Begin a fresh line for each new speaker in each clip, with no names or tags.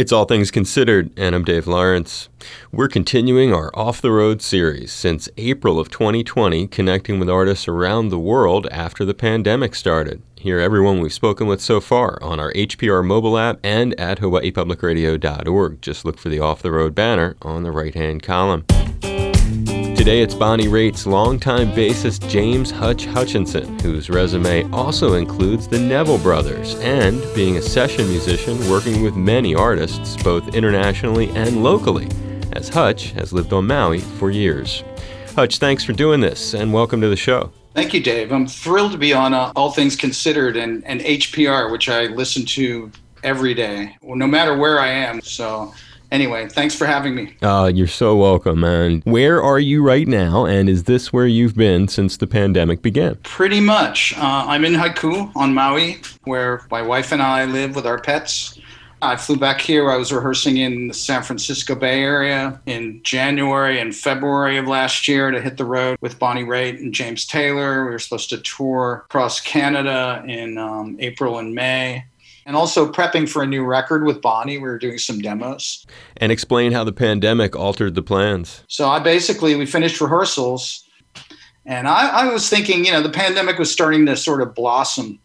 It's All Things Considered, and I'm Dave Lawrence. We're continuing our Off the Road series since April of 2020, connecting with artists around the world after the pandemic started. Hear everyone we've spoken with so far on our HPR mobile app and at hawaiipublicradio.org. Just look for the Off the Road banner on the right hand column. Today it's Bonnie Raitt's longtime bassist James Hutch Hutchinson, whose resume also includes the Neville Brothers and being a session musician working with many artists, both internationally and locally, as Hutch has lived on Maui for years. Hutch, thanks for doing this and welcome to the show.
Thank you, Dave. I'm thrilled to be on uh, All Things Considered and, and HPR, which I listen to every day, no matter where I am. So anyway, thanks for having me.
Uh, you're so welcome, man. Where are you right now, and is this where you've been since the pandemic began?
Pretty much. Uh, I'm in Haiku on Maui, where my wife and I live with our pets. I flew back here. I was rehearsing in the San Francisco Bay Area in January and February of last year to hit the road with Bonnie Raitt and James Taylor. We were supposed to tour across Canada in um, April and May and also prepping for a new record with Bonnie. We were doing some demos.
And explain how the pandemic altered the plans.
So I basically, we finished rehearsals, and I, I was thinking, you know, the pandemic was starting to sort of blossom.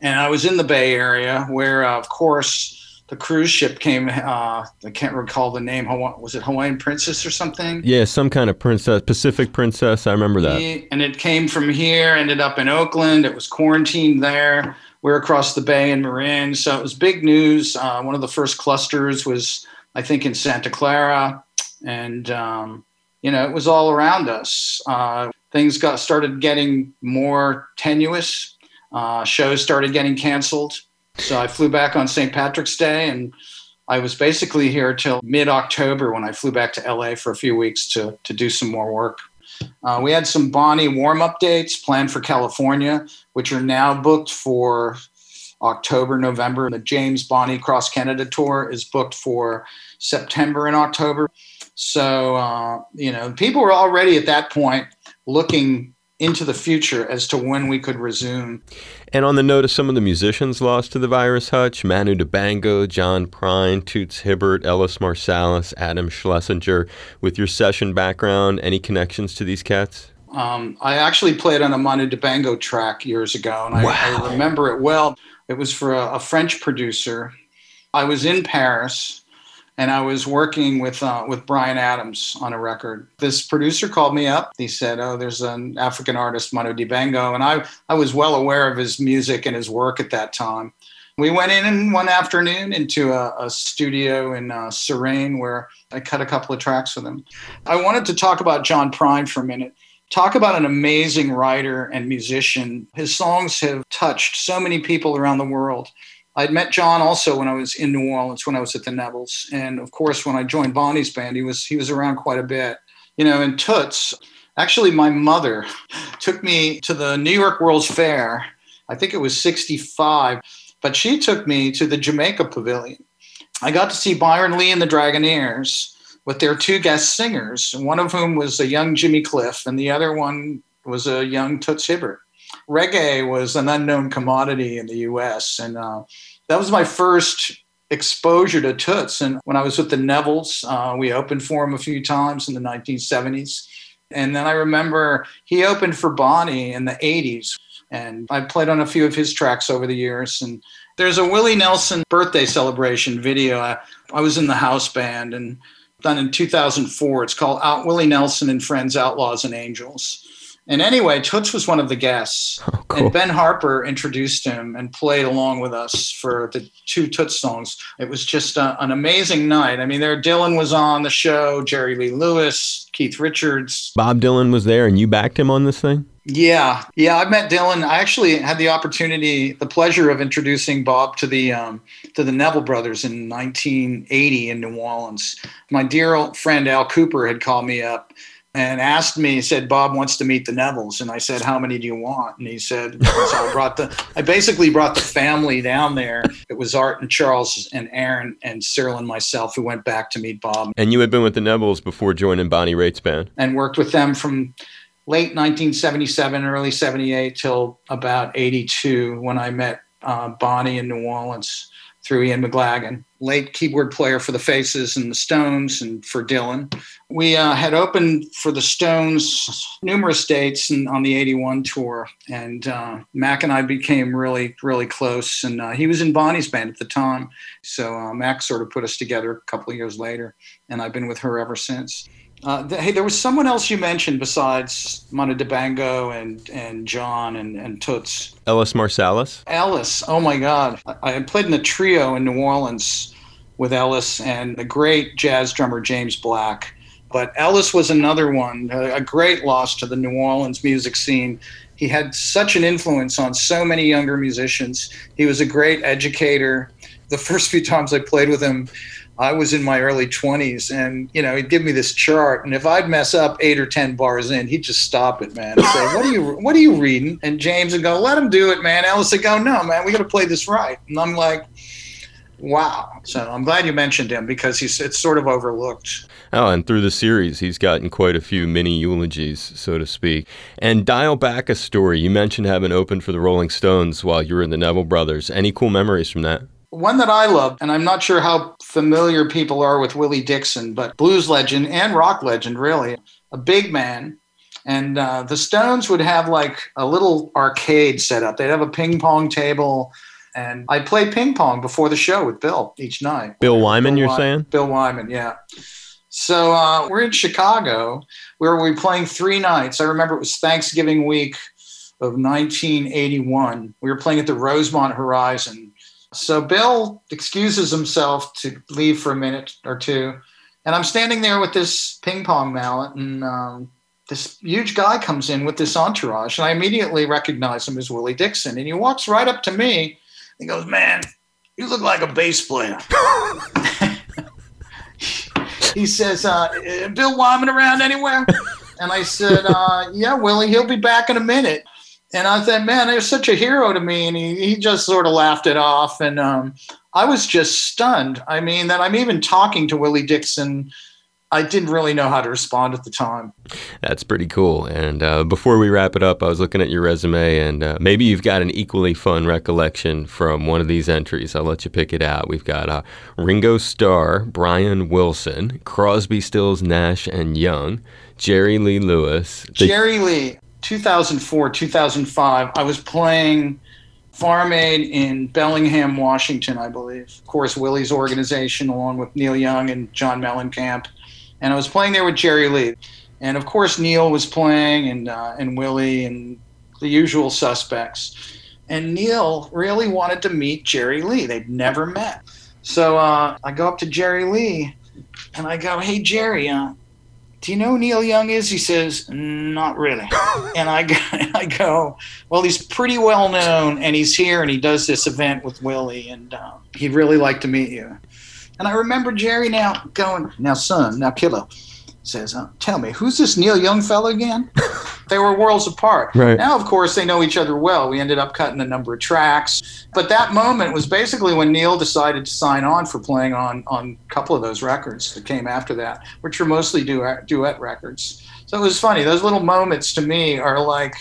And I was in the Bay Area where, uh, of course, the cruise ship came. Uh, I can't recall the name. Was it Hawaiian Princess or something?
Yeah, some kind of princess, Pacific Princess. I remember that.
And it came from here, ended up in Oakland. It was quarantined there we're across the bay in Marin. So it was big news. Uh, one of the first clusters was, I think, in Santa Clara. And, um, you know, it was all around us. Uh, things got started getting more tenuous. Uh, shows started getting canceled. So I flew back on St. Patrick's Day and I was basically here till mid October when I flew back to LA for a few weeks to, to do some more work. Uh, we had some Bonnie warm up dates planned for California, which are now booked for October, November. The James Bonnie Cross Canada tour is booked for September and October. So, uh, you know, people were already at that point looking into the future as to when we could resume.
And on the note of some of the musicians lost to the virus, Hutch, Manu Dibango, John Prine, Toots Hibbert, Ellis Marsalis, Adam Schlesinger, with your session background, any connections to these cats?
Um, I actually played on a Manu Dibango track years ago, and I. I remember it well. It was for a, a French producer. I was in Paris and I was working with uh, with Bryan Adams on a record. This producer called me up. He said, "Oh, there's an African artist, Manu Dibango," and I I was well aware of his music and his work at that time. We went in one afternoon into a, a studio in uh, Serene where I cut a couple of tracks with him. I wanted to talk about John Prine for a minute. Talk about an amazing writer and musician. His songs have touched so many people around the world. I'd met John also when I was in New Orleans when I was at the Nevilles, and of course when I joined Bonnie's band, he was he was around quite a bit. You know, in Toots, actually my mother took me to the New York World's Fair. I think it was '65, but she took me to the Jamaica Pavilion. I got to see Byron Lee and the Dragonaires with their two guest singers, one of whom was a young Jimmy Cliff, and the other one was a young Toots Hibbert reggae was an unknown commodity in the U.S. and uh, that was my first exposure to Toots. And when I was with the Nevilles, uh, we opened for him a few times in the 1970s. And then I remember he opened for Bonnie in the 80s. And I played on a few of his tracks over the years. And there's a Willie Nelson birthday celebration video. I, I was in the house band and done in 2004. It's called Out Willie Nelson and Friends, Outlaws and Angels. And anyway, Toots was one of the guests. Oh, cool. And Ben Harper introduced him and played along with us for the two Toots songs. It was just a, an amazing night. I mean, there Dylan was on the show, Jerry Lee Lewis, Keith Richards.
Bob Dylan was there, and you backed him on this thing?
Yeah, yeah. I met Dylan. I actually had the opportunity, the pleasure of introducing Bob to the um, to the Neville brothers in 1980 in New Orleans. My dear old friend Al Kooper had called me up and asked me, he said, Bob wants to meet the Nevilles. And I said, how many do you want? And he said, so I brought the, I basically brought the family down there. It was Art and Charles and Aaron and Cyril and myself who went back to meet Bob.
And you had been with the Nevilles before joining Bonnie Raitt's band?
And worked with them from late 1977, early 78 till about 82 when I met uh, Bonnie in New Orleans through Ian McLagan, late keyboard player for the Faces and the Stones and for Dylan. We uh, had opened for the Stones numerous dates and on the 81 tour. And uh, Mac and I became really, really close. And uh, he was in Bonnie's band at the time. So uh, Mac sort of put us together a couple of years later. And I've been with her ever since. Uh, hey, there was someone else you mentioned besides Manu Dibango and, and John and, and Toots.
Ellis Marsalis?
Ellis. Oh my God. I, I played in a trio in New Orleans with Ellis and the great jazz drummer James Black. But Ellis was another one, a, a great loss to the New Orleans music scene. He had such an influence on so many younger musicians. He was a great educator. The first few times I played with him, I was in my early 20s, and you know he'd give me this chart, and if I'd mess up eight or ten bars in, he'd just stop it, man, and say, "What are you What are you reading?" And James would go, "Let him do it, man." Ellis would go, "No, man, we got to play this right." And I'm like, "Wow!" So I'm glad you mentioned him because he's it's sort of overlooked.
Oh, and through the series, he's gotten quite a few mini eulogies, so to speak. And dial back a story. You mentioned having opened for the Rolling Stones while you were in the Neville Brothers. Any cool memories from that?
One that I love, and I'm not sure how familiar people are with Willie Dixon, but blues legend and rock legend, really, a big man. And uh, the Stones would have like a little arcade set up. They'd have a ping pong table, and I'd play ping pong before the show with Bill each night.
Bill Wyman,
Bill
you're saying?
Bill Wyman, yeah. So uh, we're in Chicago, where we were playing three nights. I remember it was Thanksgiving week of 1981. We were playing at the Rosemont Horizon. So Bill excuses himself to leave for a minute or two, and I'm standing there with this ping pong mallet, and um, this huge guy comes in with this entourage, and I immediately recognize him as Willie Dixon, and he walks right up to me. He goes, "Man, you look like a bass player." he says, uh, "Bill Wyman around anywhere?" And I said, uh, "Yeah, Willie, he'll be back in a minute." And I said, man, they're such a hero to me. And he, he just sort of laughed it off. And um, I was just stunned. I mean, that I'm even talking to Willie Dixon. I didn't really know how to respond at the time.
That's pretty cool. And uh, before we wrap it up, I was looking at your resume, and uh, maybe you've got an equally fun recollection from one of these entries. I'll let you pick it out. We've got uh, Ringo Starr, Brian Wilson, Crosby, Stills, Nash, and Young, Jerry Lee Lewis.
The- Jerry Lee. 2004, 2005, I was playing Farm Aid in Bellingham, Washington, I believe. Of course, Willie's organization, along with Neil Young and John Mellencamp. And I was playing there with Jerry Lee. And of course, Neil was playing, and, uh, and Willie, and the usual suspects. And Neil really wanted to meet Jerry Lee. They'd never met. So uh, I go up to Jerry Lee and I go, Hey, Jerry, uh, do you know who Neil Young is? He says, not really. and I go, I go, well, he's pretty well known, and he's here, and he does this event with Willie, and uh, he'd really like to meet you. And I remember Jerry now going, now, son, now, kiddo, says, uh, tell me, who's this Neil Young fellow again? they were worlds apart.
Right.
Now, of course, they know each other well. We ended up cutting a number of tracks. But that moment was basically when Neil decided to sign on for playing on, on a couple of those records that came after that, which were mostly duet, duet records. So it was funny. Those little moments to me are like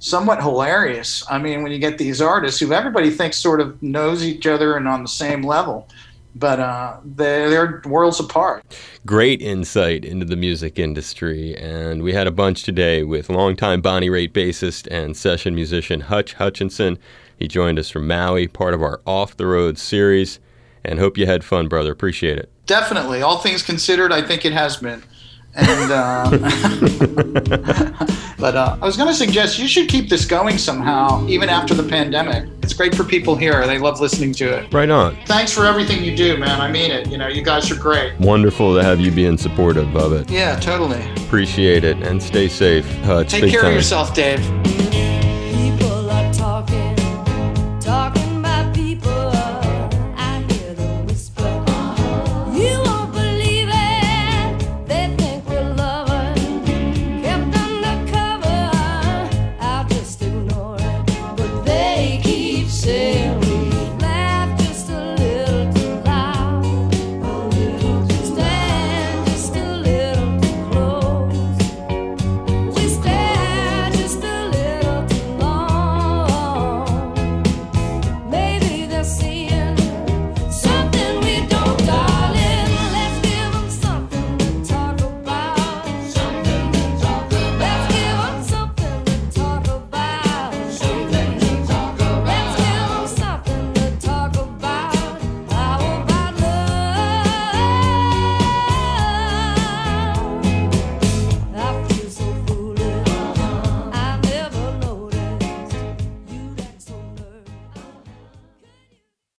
somewhat hilarious. I mean, when you get these artists who everybody thinks sort of knows each other and on the same level but uh, they're, they're, worlds apart.
Great insight into the music industry, and we had a bunch today with longtime Bonnie Raitt bassist and session musician Hutch Hutchinson. He joined us from Maui, part of our Off the Road series, and hope you had fun, brother. Appreciate it.
Definitely. All things considered, I think it has been. And uh, but uh, I was going to suggest you should keep this going somehow, even after the pandemic. It's great for people here; they love listening to it.
Right on.
Thanks for everything you do, man. I mean it. You know, you guys are great.
Wonderful to have you being supportive of it.
Yeah, totally.
Appreciate it, and stay safe. Hutch,
Take care
time.
of yourself, Dave.